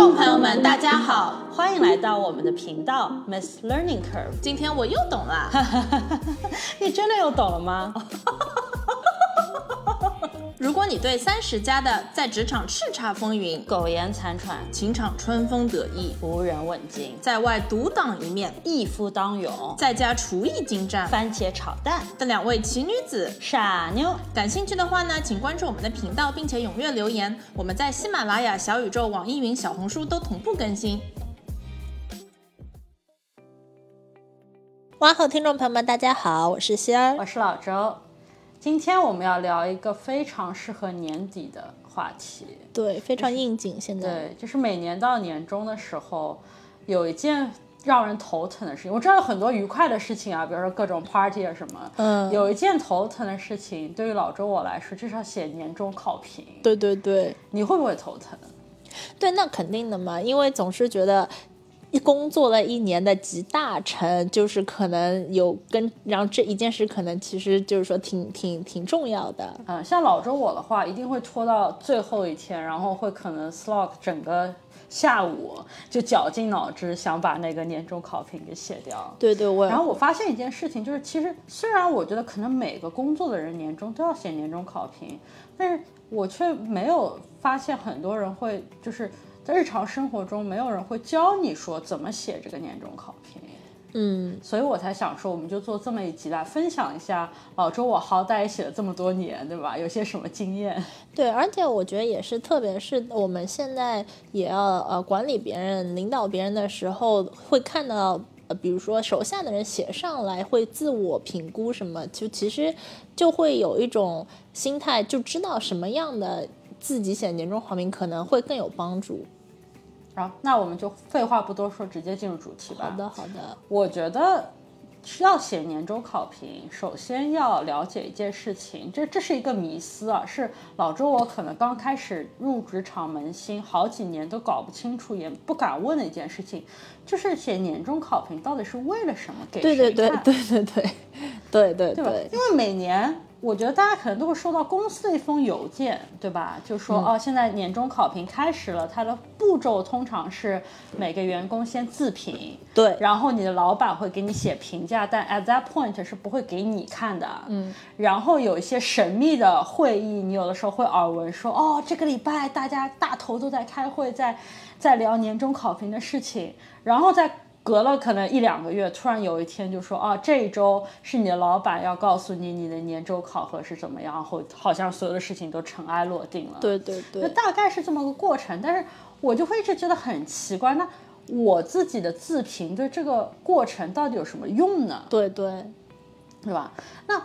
众朋友们，大家好，欢迎来到我们的频道 Miss Learning Curve。今天我又懂了，你真的又懂了吗？如果你对三十加的在职场叱咤风云、苟延残喘、情场春风得意、无人问津、在外独当一面、一夫当勇、在家厨艺精湛、番茄炒蛋的两位奇女子傻妞，感兴趣的话呢，请关注我们的频道，并且踊跃留言。我们在喜马拉雅、小宇宙、网易云、小红书都同步更新。哇后听众朋友们，大家好，我是希儿，我是老周。今天我们要聊一个非常适合年底的话题，对，非常应景。现在对，就是每年到年终的时候，有一件让人头疼的事情。我知道有很多愉快的事情啊，比如说各种 party 啊什么。嗯，有一件头疼的事情，对于老周我来说，就是要写年终考评。对对对，你会不会头疼？对，那肯定的嘛，因为总是觉得。一工作了一年的集大成，就是可能有跟，然后这一件事可能其实就是说挺挺挺重要的。嗯，像老周我的话，一定会拖到最后一天，然后会可能 slog 整个下午，就绞尽脑汁想把那个年终考评给写掉。对对，我。然后我发现一件事情，就是其实虽然我觉得可能每个工作的人年终都要写年终考评，但是我却没有发现很多人会就是。在日常生活中，没有人会教你说怎么写这个年终考评，嗯，所以我才想说，我们就做这么一集来分享一下。老周，我好歹也写了这么多年，对吧？有些什么经验？对，而且我觉得也是，特别是我们现在也要呃管理别人、领导别人的时候，会看到呃，比如说手下的人写上来会自我评估什么，就其实就会有一种心态，就知道什么样的。自己写年终考评可能会更有帮助。好，那我们就废话不多说，直接进入主题吧。好的，好的。我觉得要写年终考评，首先要了解一件事情，这这是一个迷思啊，是老周我可能刚开始入职场门心，好几年都搞不清楚，也不敢问的一件事情，就是写年终考评到底是为了什么？给谁看？对对对对对对对对对，因为每年。我觉得大家可能都会收到公司的一封邮件，对吧？就说哦，现在年终考评开始了，它的步骤通常是每个员工先自评，对，然后你的老板会给你写评价，但 at that point 是不会给你看的，嗯，然后有一些神秘的会议，你有的时候会耳闻说，哦，这个礼拜大家大头都在开会，在在聊年终考评的事情，然后在。隔了可能一两个月，突然有一天就说啊，这一周是你的老板要告诉你你的年终考核是怎么样，后好像所有的事情都尘埃落定了。对对对，那大概是这么个过程。但是我就会一直觉得很奇怪，那我自己的自评对这个过程到底有什么用呢？对对，对吧？那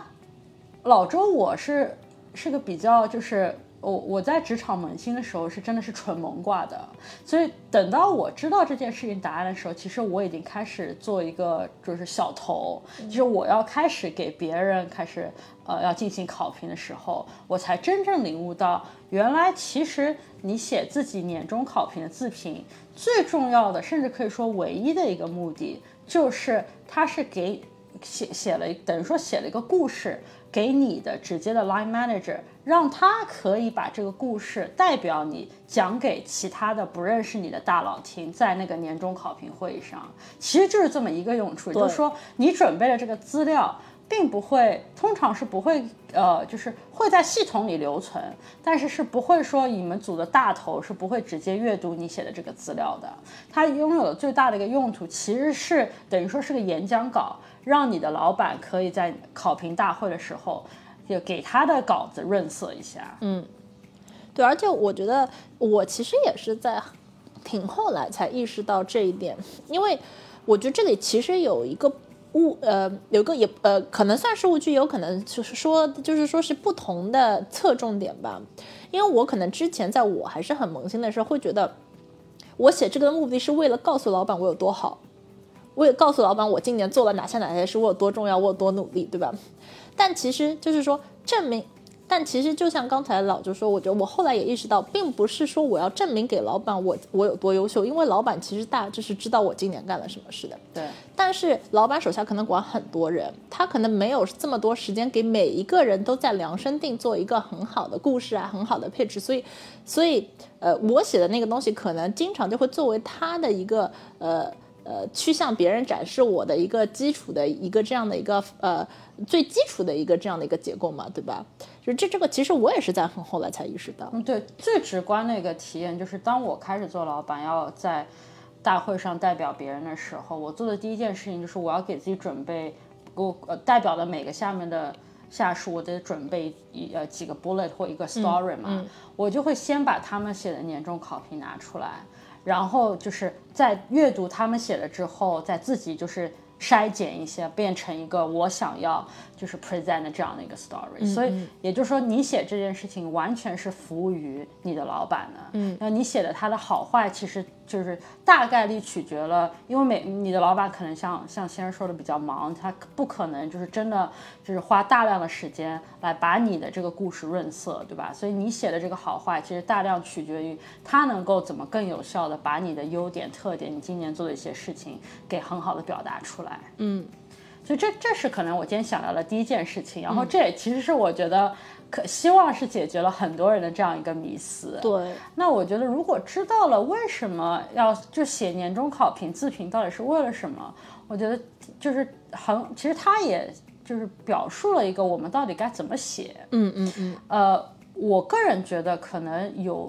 老周我是是个比较就是。我我在职场萌新的时候是真的是纯萌挂的，所以等到我知道这件事情答案的时候，其实我已经开始做一个就是小头，就是我要开始给别人开始呃要进行考评的时候，我才真正领悟到，原来其实你写自己年终考评的自评，最重要的甚至可以说唯一的一个目的，就是它是给写写了等于说写了一个故事。给你的直接的 line manager，让他可以把这个故事代表你讲给其他的不认识你的大佬听，在那个年终考评会议上，其实就是这么一个用处。就是说，你准备了这个资料，并不会，通常是不会，呃，就是会在系统里留存，但是是不会说你们组的大头是不会直接阅读你写的这个资料的。它拥有的最大的一个用途，其实是等于说是个演讲稿。让你的老板可以在考评大会的时候，就给他的稿子润色一下。嗯，对，而且我觉得我其实也是在挺后来才意识到这一点，因为我觉得这里其实有一个物，呃，有个也呃，可能算是误区，有可能就是说，就是说是不同的侧重点吧。因为我可能之前在我还是很萌新的时候，会觉得我写这个目的是为了告诉老板我有多好。我也告诉老板，我今年做了哪些哪些事，我有多重要，我有多努力，对吧？但其实就是说，证明但其实就像刚才老周说，我觉得我后来也意识到，并不是说我要证明给老板我我有多优秀，因为老板其实大致是知道我今年干了什么事的。对，但是老板手下可能管很多人，他可能没有这么多时间给每一个人都在量身定做一个很好的故事啊，很好的配置，所以，所以，呃，我写的那个东西可能经常就会作为他的一个呃。呃，去向别人展示我的一个基础的一个这样的一个呃最基础的一个这样的一个结构嘛，对吧？就这这个其实我也是在很后来才意识到。嗯，对，最直观的一个体验就是当我开始做老板，要在大会上代表别人的时候，我做的第一件事情就是我要给自己准备，我呃代表的每个下面的下属，我得准备一呃几个 bullet 或一个 story 嘛，我就会先把他们写的年终考评拿出来。然后就是在阅读他们写了之后，再自己就是筛减一些，变成一个我想要就是 present 的这样的一个 story。所以也就是说，你写这件事情完全是服务于你的老板的。嗯，那你写的他的好坏，其实。就是大概率取决了，因为每你的老板可能像像先生说的比较忙，他不可能就是真的就是花大量的时间来把你的这个故事润色，对吧？所以你写的这个好坏，其实大量取决于他能够怎么更有效的把你的优点、特点，你今年做的一些事情给很好的表达出来。嗯，所以这这是可能我今天想到的第一件事情，然后这也其实是我觉得。可希望是解决了很多人的这样一个迷思。对，那我觉得如果知道了为什么要就写年终考评自评到底是为了什么，我觉得就是很其实他也就是表述了一个我们到底该怎么写。嗯嗯嗯。呃，我个人觉得可能有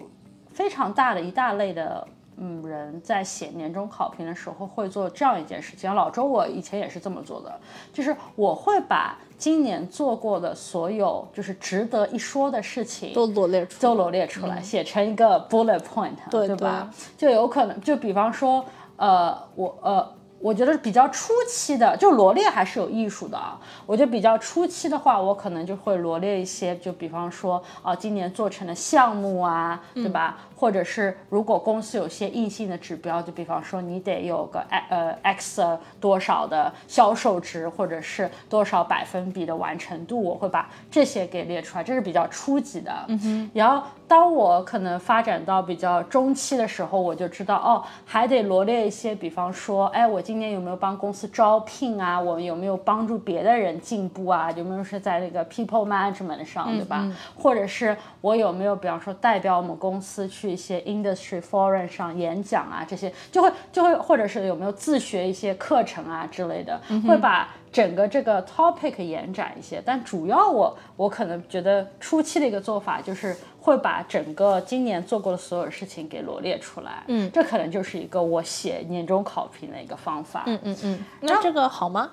非常大的一大类的。嗯，人在写年终考评的时候会做这样一件事情。老周，我以前也是这么做的，就是我会把今年做过的所有就是值得一说的事情都罗列出，都罗列出来，写成一个 bullet point，对吧？就有可能，就比方说，呃，我呃。我觉得比较初期的，就罗列还是有艺术的啊。我觉得比较初期的话，我可能就会罗列一些，就比方说，啊，今年做成的项目啊，对吧？或者是如果公司有些硬性的指标，就比方说你得有个呃 x 多少的销售值，或者是多少百分比的完成度，我会把这些给列出来。这是比较初级的。嗯哼。然后当我可能发展到比较中期的时候，我就知道哦，还得罗列一些，比方说，哎，我今年有没有帮公司招聘啊？我有没有帮助别的人进步啊？有没有是在那个 people management 上，对吧？或者是我有没有，比方说代表我们公司去。一些 industry forum 上演讲啊，这些就会就会，或者是有没有自学一些课程啊之类的，会把整个这个 topic 延展一些。但主要我我可能觉得初期的一个做法就是会把整个今年做过的所有事情给罗列出来。嗯，这可能就是一个我写年终考评的一个方法。嗯嗯嗯，那这个好吗？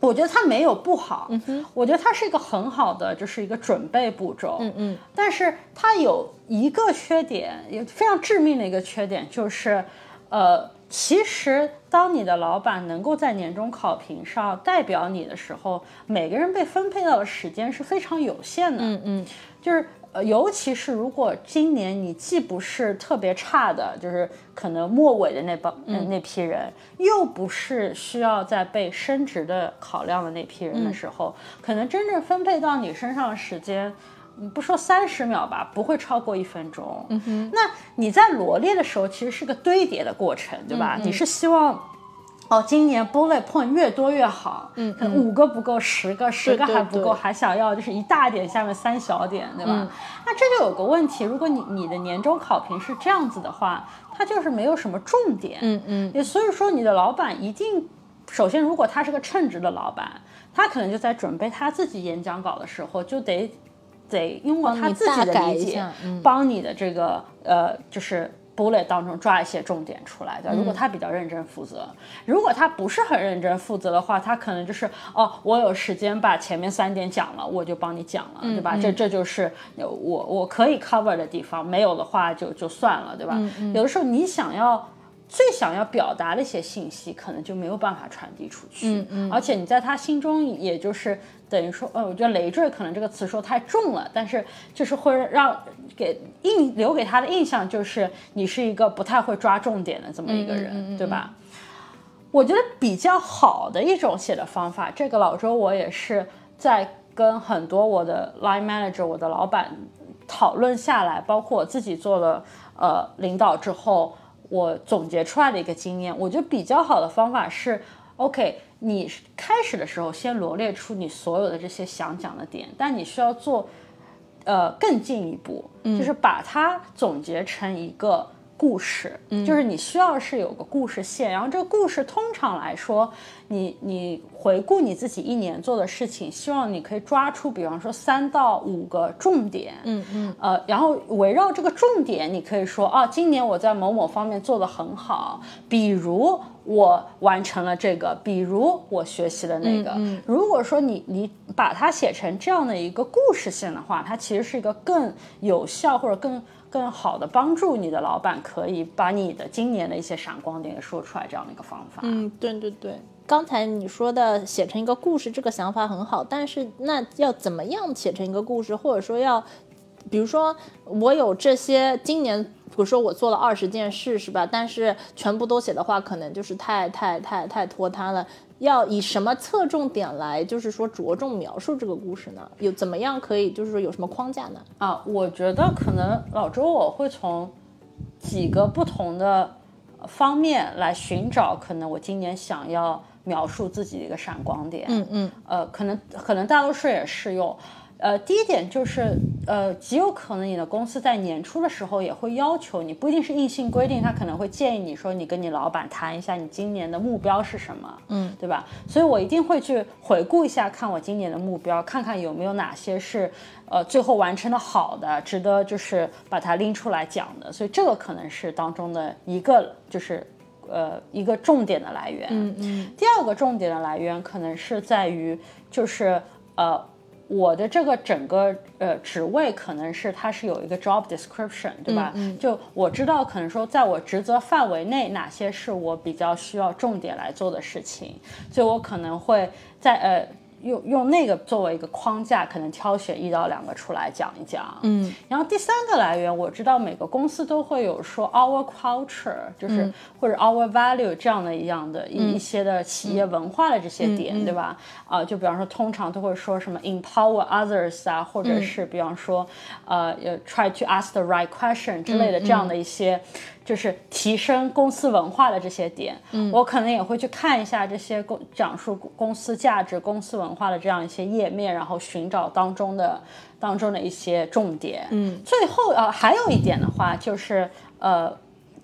我觉得它没有不好，嗯哼我觉得它是一个很好的，就是一个准备步骤。嗯嗯，但是它有一个缺点，也非常致命的一个缺点，就是，呃，其实当你的老板能够在年终考评上代表你的时候，每个人被分配到的时间是非常有限的。嗯嗯，就是。呃，尤其是如果今年你既不是特别差的，就是可能末尾的那帮那批人，又不是需要在被升职的考量的那批人的时候，可能真正分配到你身上的时间，不说三十秒吧，不会超过一分钟。嗯哼，那你在罗列的时候，其实是个堆叠的过程，对吧？你是希望。哦，今年 bullet point 越多越好，嗯，可能五个不够，十个，十个还不够，还想要就是一大点下面三小点，对吧？那这就有个问题，如果你你的年终考评是这样子的话，它就是没有什么重点，嗯嗯，也所以说你的老板一定，首先如果他是个称职的老板，他可能就在准备他自己演讲稿的时候就得得用他自己的理解，帮你的这个呃就是。bullet 当中抓一些重点出来，的？如果他比较认真负责，如果他不是很认真负责的话，他可能就是哦，我有时间把前面三点讲了，我就帮你讲了，对吧？这这就是我我可以 cover 的地方，没有的话就就算了，对吧？有的时候你想要最想要表达的一些信息，可能就没有办法传递出去，嗯嗯，而且你在他心中也就是。等于说，呃，我觉得累赘可能这个词说太重了，但是就是会让给印留给他的印象就是你是一个不太会抓重点的这么一个人，对吧？我觉得比较好的一种写的方法，这个老周我也是在跟很多我的 line manager、我的老板讨论下来，包括我自己做了呃领导之后，我总结出来的一个经验，我觉得比较好的方法是，OK，你开始的时候先罗列出你所有的这些想讲的点，但你需要做呃更进一步，就是把它总结成一个。故事，就是你需要是有个故事线，然后这个故事通常来说，你你回顾你自己一年做的事情，希望你可以抓出，比方说三到五个重点，嗯嗯，呃，然后围绕这个重点，你可以说啊，今年我在某某方面做得很好，比如我完成了这个，比如我学习了那个。如果说你你把它写成这样的一个故事线的话，它其实是一个更有效或者更。更好的帮助你的老板，可以把你的今年的一些闪光点给说出来，这样的一个方法。嗯，对对对，刚才你说的写成一个故事，这个想法很好，但是那要怎么样写成一个故事，或者说要，比如说我有这些今年，比如说我做了二十件事，是吧？但是全部都写的话，可能就是太太太太拖沓了。要以什么侧重点来，就是说着重描述这个故事呢？有怎么样可以，就是说有什么框架呢？啊，我觉得可能老周我会从几个不同的方面来寻找，可能我今年想要描述自己的一个闪光点。嗯嗯，呃，可能可能大多数也适用。呃，第一点就是，呃，极有可能你的公司在年初的时候也会要求你，不一定是硬性规定，他可能会建议你说，你跟你老板谈一下你今年的目标是什么，嗯，对吧？所以我一定会去回顾一下，看我今年的目标，看看有没有哪些是，呃，最后完成的好的，值得就是把它拎出来讲的。所以这个可能是当中的一个，就是呃一个重点的来源。嗯嗯。第二个重点的来源可能是在于，就是呃。我的这个整个呃职位可能是它是有一个 job description，对吧？就我知道可能说在我职责范围内哪些是我比较需要重点来做的事情，所以我可能会在呃。用用那个作为一个框架，可能挑选一到两个出来讲一讲。嗯，然后第三个来源，我知道每个公司都会有说 our culture，就是或者 our value 这样的一样的一一些的企业文化的这些点，对吧？啊，就比方说，通常都会说什么 empower others 啊，或者是比方说，呃，try to ask the right question 之类的这样的一些。就是提升公司文化的这些点，嗯，我可能也会去看一下这些公讲述公司价值、公司文化的这样一些页面，然后寻找当中的当中的一些重点，嗯，最后啊，还有一点的话就是呃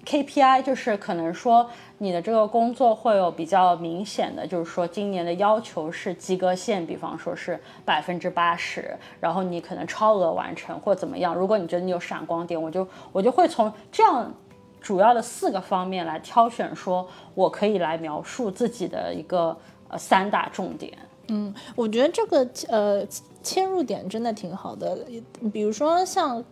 ，KPI，就是可能说你的这个工作会有比较明显的，就是说今年的要求是及格线，比方说是百分之八十，然后你可能超额完成或怎么样，如果你觉得你有闪光点，我就我就会从这样。主要的四个方面来挑选，说我可以来描述自己的一个呃三大重点。嗯，我觉得这个呃切入点真的挺好的。比如说像，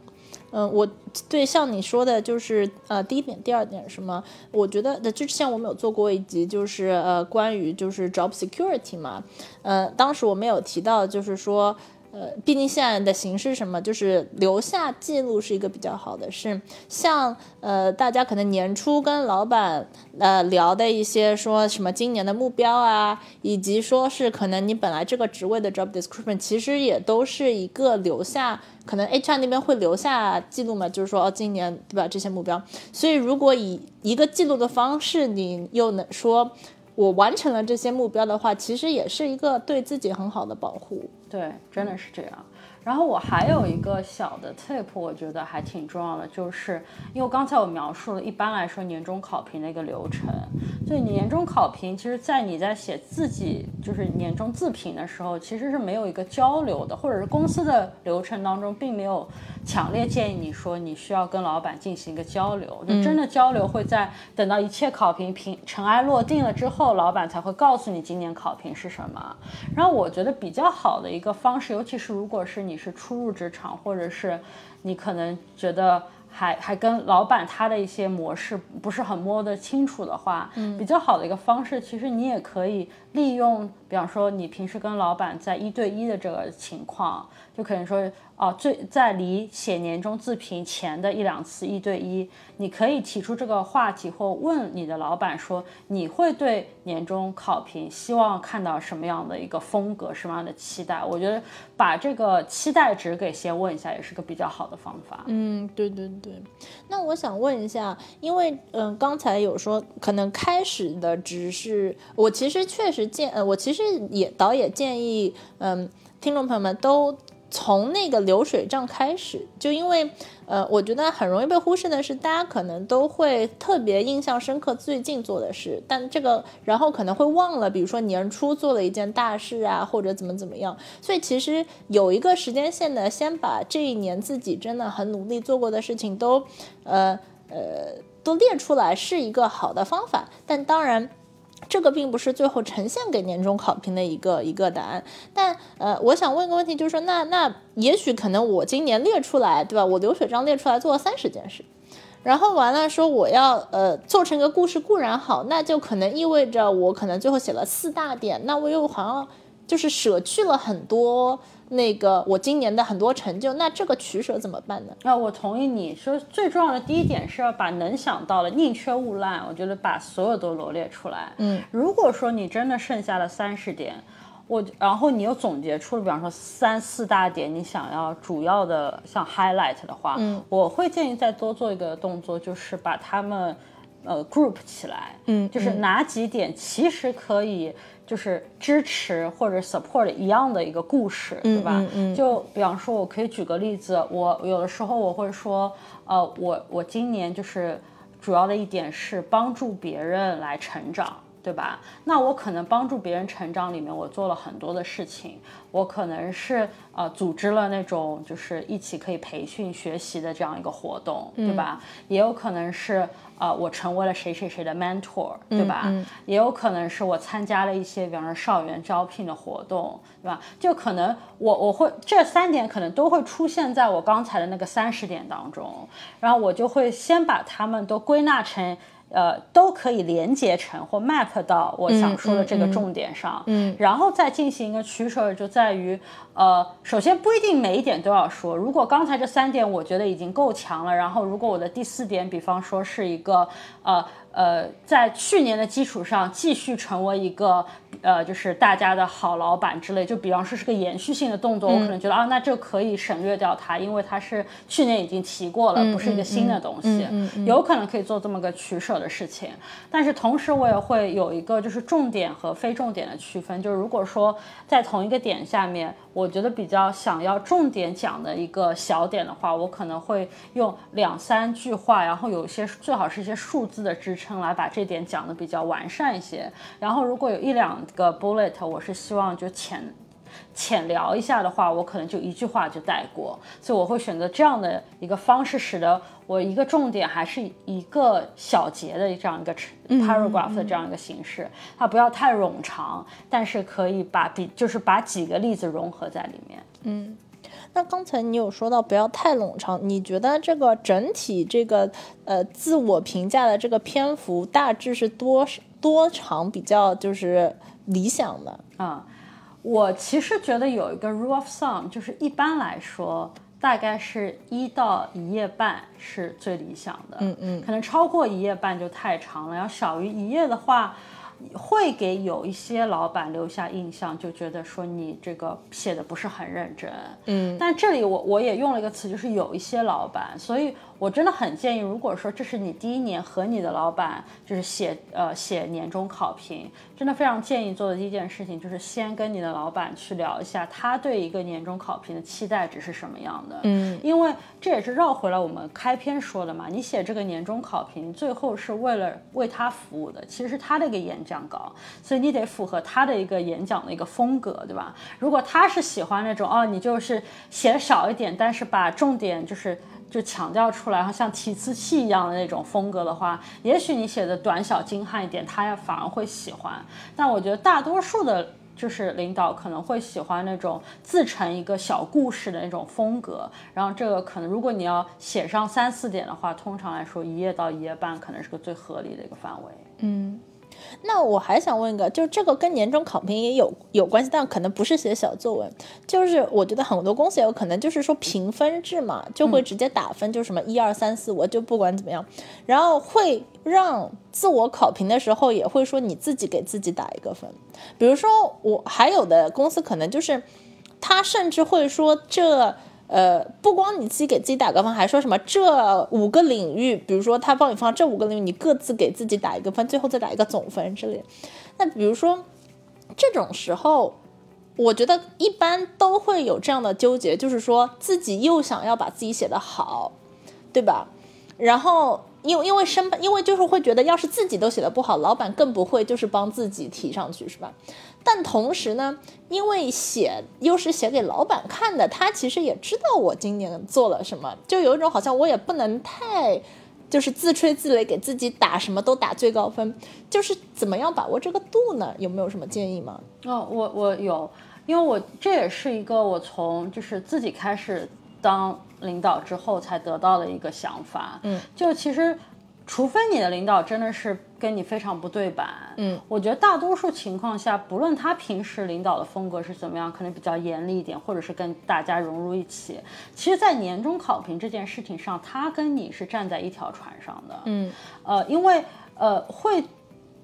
嗯，我对像你说的，就是呃第一点、第二点什么，我觉得的之前我们有做过一集，就是呃关于就是 job security 嘛，呃当时我们有提到，就是说。呃，毕竟现在的形式什么，就是留下记录是一个比较好的。是像呃，大家可能年初跟老板呃聊的一些说什么今年的目标啊，以及说是可能你本来这个职位的 job description，其实也都是一个留下，可能 HR 那边会留下记录嘛，就是说哦，今年对吧这些目标。所以如果以一个记录的方式，你又能说。我完成了这些目标的话，其实也是一个对自己很好的保护。对，真的是这样。然后我还有一个小的 tip，我觉得还挺重要的，就是因为刚才我描述了一般来说年终考评的一个流程，所以年终考评其实，在你在写自己就是年终自评的时候，其实是没有一个交流的，或者是公司的流程当中并没有强烈建议你说你需要跟老板进行一个交流，就真的交流会在等到一切考评评尘埃落定了之后，老板才会告诉你今年考评是什么。然后我觉得比较好的一个方式，尤其是如果是你。是初入职场，或者是你可能觉得还还跟老板他的一些模式不是很摸得清楚的话，嗯，比较好的一个方式，其实你也可以利用，比方说你平时跟老板在一对一的这个情况，就可能说。哦，最在离写年终自评前的一两次一对一，你可以提出这个话题或问你的老板说，你会对年终考评希望看到什么样的一个风格，什么样的期待？我觉得把这个期待值给先问一下，也是个比较好的方法。嗯，对对对。那我想问一下，因为嗯，刚才有说可能开始的只是我，其实确实建，呃，我其实也导演建议，嗯，听众朋友们都。从那个流水账开始，就因为，呃，我觉得很容易被忽视的是，大家可能都会特别印象深刻最近做的事，但这个然后可能会忘了，比如说年初做了一件大事啊，或者怎么怎么样。所以其实有一个时间线的，先把这一年自己真的很努力做过的事情都，呃呃，都列出来，是一个好的方法。但当然。这个并不是最后呈现给年终考评的一个一个答案，但呃，我想问一个问题，就是说，那那也许可能我今年列出来，对吧？我流水账列出来做了三十件事，然后完了说我要呃做成一个故事固然好，那就可能意味着我可能最后写了四大点，那我又好像就是舍去了很多。那个我今年的很多成就，那这个取舍怎么办呢？那我同意你说，最重要的第一点是要把能想到的宁缺毋滥，我觉得把所有都罗列出来。嗯，如果说你真的剩下了三十点，我然后你又总结出了，比方说三四大点，你想要主要的像 highlight 的话，嗯，我会建议再多做一个动作，就是把它们呃 group 起来，嗯，就是哪几点其实可以。就是支持或者 support 一样的一个故事，对吧？就比方说，我可以举个例子，我有的时候我会说，呃，我我今年就是主要的一点是帮助别人来成长，对吧？那我可能帮助别人成长里面，我做了很多的事情，我可能是呃组织了那种就是一起可以培训学习的这样一个活动，对吧？也有可能是。呃，我成为了谁谁谁的 mentor，对吧？也有可能是我参加了一些，比方说校园招聘的活动，对吧？就可能我我会这三点可能都会出现在我刚才的那个三十点当中，然后我就会先把它们都归纳成。呃，都可以连接成或 map 到我想说的这个重点上，嗯，然后再进行一个取舍，就在于，呃，首先不一定每一点都要说。如果刚才这三点我觉得已经够强了，然后如果我的第四点，比方说是一个，呃。呃，在去年的基础上继续成为一个呃，就是大家的好老板之类，就比方说是个延续性的动作，我可能觉得啊，那这可以省略掉它，因为它是去年已经提过了，不是一个新的东西，有可能可以做这么个取舍的事情。但是同时我也会有一个就是重点和非重点的区分，就是如果说在同一个点下面。我觉得比较想要重点讲的一个小点的话，我可能会用两三句话，然后有一些最好是一些数字的支撑，来把这点讲的比较完善一些。然后如果有一两个 bullet，我是希望就浅浅聊一下的话，我可能就一句话就带过。所以我会选择这样的一个方式，使得。我一个重点还是一个小节的这样一个 paragraph 的这样一个形式，它不要太冗长，但是可以把比就是把几个例子融合在里面。嗯，那刚才你有说到不要太冗长，你觉得这个整体这个呃自我评价的这个篇幅大致是多多长比较就是理想的啊？我其实觉得有一个 rule of thumb，就是一般来说。大概是一到一页半是最理想的，嗯嗯，可能超过一页半就太长了，要小于一页的话。会给有一些老板留下印象，就觉得说你这个写的不是很认真。嗯，但这里我我也用了一个词，就是有一些老板，所以我真的很建议，如果说这是你第一年和你的老板就是写呃写年终考评，真的非常建议做的第一件事情就是先跟你的老板去聊一下，他对一个年终考评的期待值是什么样的。嗯，因为这也是绕回来我们开篇说的嘛，你写这个年终考评最后是为了为他服务的，其实是他的一个演。讲稿，所以你得符合他的一个演讲的一个风格，对吧？如果他是喜欢那种哦，你就是写的少一点，但是把重点就是就强调出来，像提词器一样的那种风格的话，也许你写的短小精悍一点，他也反而会喜欢。但我觉得大多数的。就是领导可能会喜欢那种自成一个小故事的那种风格，然后这个可能如果你要写上三四点的话，通常来说一页到一页半可能是个最合理的一个范围。嗯。那我还想问一个，就是这个跟年终考评也有有关系，但可能不是写小作文，就是我觉得很多公司也有可能就是说评分制嘛，就会直接打分，就什么一二三四，我就不管怎么样，然后会让自我考评的时候也会说你自己给自己打一个分，比如说我还有的公司可能就是他甚至会说这。呃，不光你自己给自己打个分，还说什么这五个领域，比如说他帮你放这五个领域，你各自给自己打一个分，最后再打一个总分之类。那比如说这种时候，我觉得一般都会有这样的纠结，就是说自己又想要把自己写得好，对吧？然后因为因为生因为就是会觉得，要是自己都写的不好，老板更不会就是帮自己提上去，是吧？但同时呢，因为写又是写给老板看的，他其实也知道我今年做了什么，就有一种好像我也不能太，就是自吹自擂，给自己打什么都打最高分，就是怎么样把握这个度呢？有没有什么建议吗？哦，我我有，因为我这也是一个我从就是自己开始当领导之后才得到的一个想法，嗯，就其实。除非你的领导真的是跟你非常不对板，嗯，我觉得大多数情况下，不论他平时领导的风格是怎么样，可能比较严厉一点，或者是跟大家融入一起，其实，在年终考评这件事情上，他跟你是站在一条船上的，嗯，呃，因为呃，会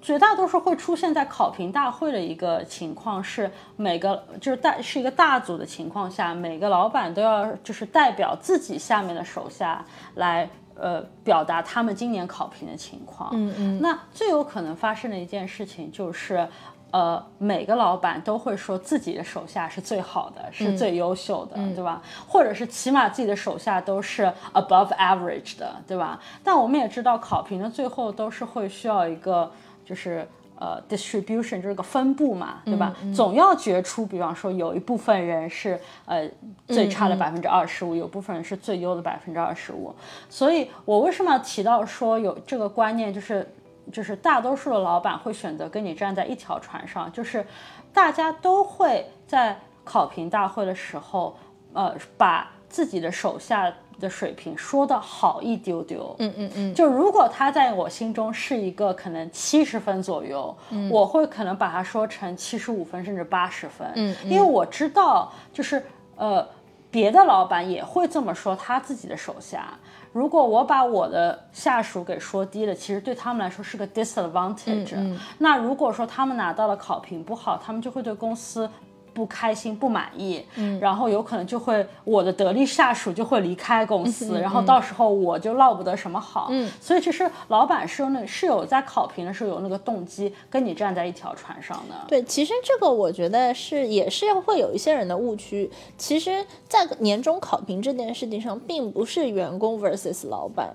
绝大多数会出现在考评大会的一个情况是，每个就是大是一个大组的情况下，每个老板都要就是代表自己下面的手下来。呃，表达他们今年考评的情况。嗯嗯。那最有可能发生的一件事情就是，呃，每个老板都会说自己的手下是最好的，是最优秀的，对吧？或者是起码自己的手下都是 above average 的，对吧？但我们也知道，考评的最后都是会需要一个，就是。呃，distribution 这个分布嘛，对吧？总要决出，比方说有一部分人是呃最差的百分之二十五，有部分人是最优的百分之二十五。所以我为什么要提到说有这个观念，就是就是大多数的老板会选择跟你站在一条船上，就是大家都会在考评大会的时候，呃，把自己的手下。的水平说的好一丢丢，嗯嗯嗯，就如果他在我心中是一个可能七十分左右，我会可能把它说成七十五分甚至八十分，嗯，因为我知道就是呃别的老板也会这么说他自己的手下，如果我把我的下属给说低了，其实对他们来说是个 disadvantage，那如果说他们拿到了考评不好，他们就会对公司。不开心、不满意，嗯，然后有可能就会我的得力下属就会离开公司，然后到时候我就落不得什么好，嗯，所以其实老板是有那是有在考评的时候有那个动机跟你站在一条船上的。对，其实这个我觉得是也是会有一些人的误区。其实，在年终考评这件事情上，并不是员工 versus 老板。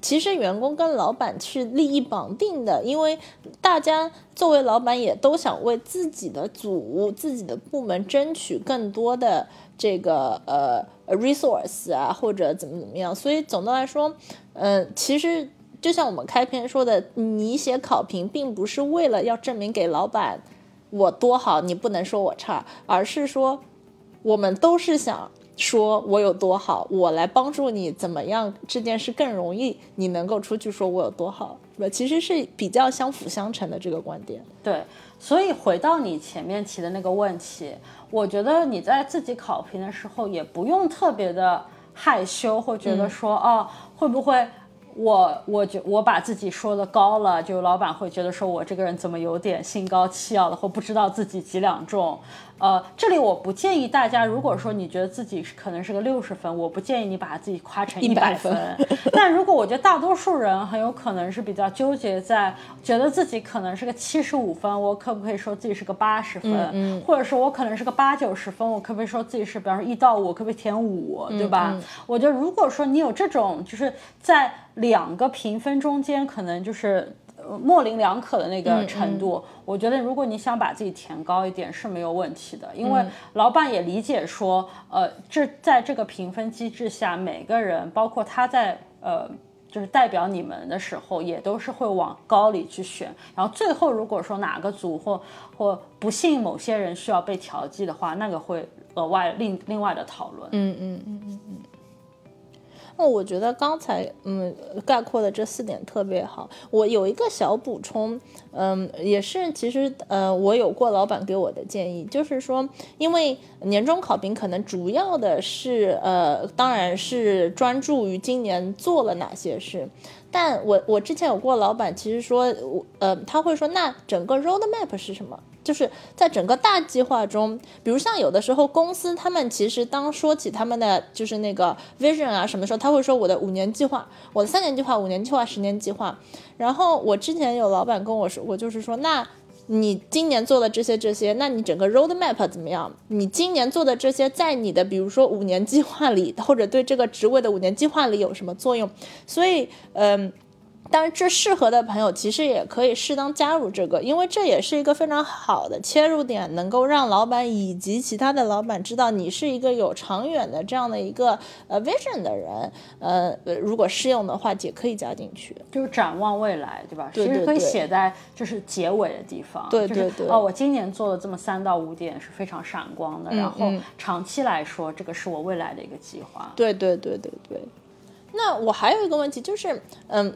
其实员工跟老板是利益绑定的，因为大家作为老板也都想为自己的组、自己的部门争取更多的这个呃 resource 啊，或者怎么怎么样。所以总的来说，嗯，其实就像我们开篇说的，你写考评并不是为了要证明给老板我多好，你不能说我差，而是说我们都是想。说我有多好，我来帮助你怎么样？这件事更容易，你能够出去说我有多好，其实是比较相辅相成的这个观点。对，所以回到你前面提的那个问题，我觉得你在自己考评的时候也不用特别的害羞，或觉得说哦，会不会我我觉我把自己说的高了，就老板会觉得说我这个人怎么有点心高气傲的，或不知道自己几两重。呃，这里我不建议大家，如果说你觉得自己可能是个六十分，我不建议你把自己夸成一百分。但如果我觉得大多数人很有可能是比较纠结在，觉得自己可能是个七十五分，我可不可以说自己是个八十分？嗯，或者说我可能是个八九十分，我可不可以说自己是，比方说一到五，可不可以填五，对吧？我觉得如果说你有这种，就是在两个评分中间，可能就是。模棱两可的那个程度，我觉得如果你想把自己填高一点是没有问题的，因为老板也理解说，呃，这在这个评分机制下，每个人包括他在呃就是代表你们的时候，也都是会往高里去选。然后最后如果说哪个组或或不幸某些人需要被调剂的话，那个会额外另另外的讨论。嗯嗯嗯嗯嗯。那我觉得刚才嗯概括的这四点特别好。我有一个小补充，嗯，也是其实呃我有过老板给我的建议，就是说，因为年终考评可能主要的是呃，当然是专注于今年做了哪些事。但我我之前有过老板，其实说我呃他会说，那整个 road map 是什么？就是在整个大计划中，比如像有的时候公司他们其实当说起他们的就是那个 vision 啊什么时候，他会说我的五年计划、我的三年计划、五年计划、十年计划。然后我之前有老板跟我说，我就是说，那你今年做的这些这些，那你整个 road map 怎么样？你今年做的这些，在你的比如说五年计划里，或者对这个职位的五年计划里有什么作用？所以，嗯。当然，这适合的朋友其实也可以适当加入这个，因为这也是一个非常好的切入点，能够让老板以及其他的老板知道你是一个有长远的这样的一个呃 vision 的人。呃，如果适用的话，也可以加进去，就是展望未来，对吧？对其实可以写在就是结尾的地方。对对对。哦，我今年做了这么三到五点是非常闪光的，然后长期来说，这个是我未来的一个计划。对对对对对。那我还有一个问题就是，嗯。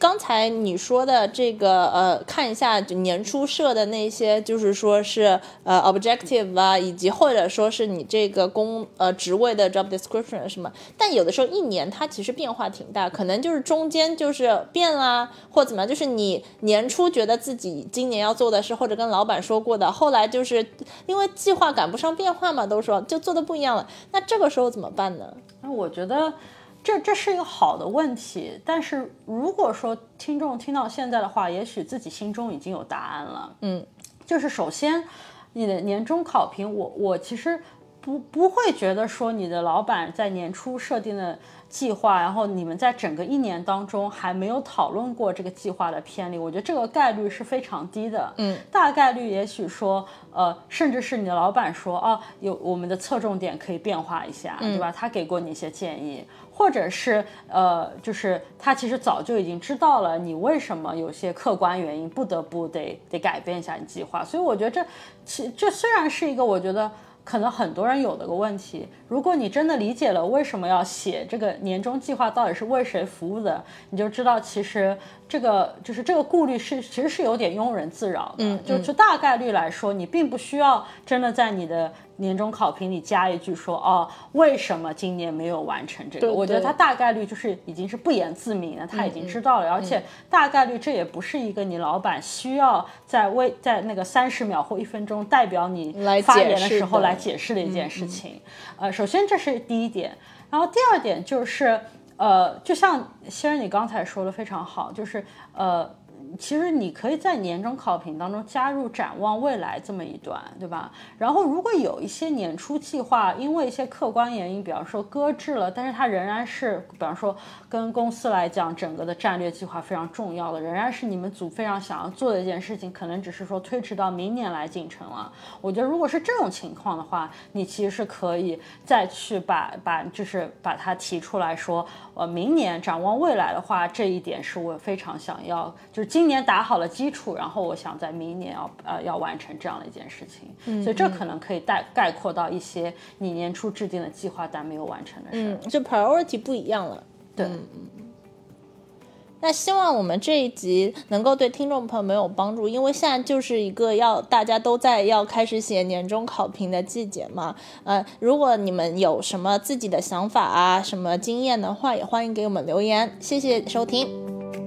刚才你说的这个呃，看一下就年初设的那些，就是说是呃 objective 啊，以及或者说是你这个工呃职位的 job description 什么。但有的时候一年它其实变化挺大，可能就是中间就是变啦，或怎么样，就是你年初觉得自己今年要做的事，或者跟老板说过的，后来就是因为计划赶不上变化嘛，都说就做的不一样了。那这个时候怎么办呢？那我觉得。这这是一个好的问题，但是如果说听众听到现在的话，也许自己心中已经有答案了。嗯，就是首先，你的年终考评，我我其实不不会觉得说你的老板在年初设定的计划，然后你们在整个一年当中还没有讨论过这个计划的偏离，我觉得这个概率是非常低的。嗯，大概率也许说，呃，甚至是你的老板说，哦，有我们的侧重点可以变化一下，对吧？他给过你一些建议。或者是呃，就是他其实早就已经知道了你为什么有些客观原因不得不得得改变一下你计划，所以我觉得这其这虽然是一个我觉得可能很多人有的个问题，如果你真的理解了为什么要写这个年终计划到底是为谁服务的，你就知道其实这个就是这个顾虑是其实是有点庸人自扰的，就就大概率来说，你并不需要真的在你的。年终考评里加一句说哦，为什么今年没有完成这个？我觉得他大概率就是已经是不言自明了，他已经知道了，而且大概率这也不是一个你老板需要在为在那个三十秒或一分钟代表你发言的时候来解释的一件事情。呃，首先这是第一点，然后第二点就是呃，就像先生你刚才说的非常好，就是呃。其实你可以在年终考评当中加入展望未来这么一段，对吧？然后如果有一些年初计划因为一些客观原因，比方说搁置了，但是它仍然是，比方说跟公司来讲，整个的战略计划非常重要的，仍然是你们组非常想要做的一件事情，可能只是说推迟到明年来进程了。我觉得如果是这种情况的话，你其实是可以再去把把就是把它提出来说，呃，明年展望未来的话，这一点是我非常想要，就是今。今年打好了基础，然后我想在明年要呃要完成这样的一件事情，所以这可能可以带概括到一些你年初制定的计划但没有完成的事。嗯，就 priority 不一样了。对。那希望我们这一集能够对听众朋友们有帮助，因为现在就是一个要大家都在要开始写年终考评的季节嘛。呃，如果你们有什么自己的想法啊、什么经验的话，也欢迎给我们留言。谢谢收听。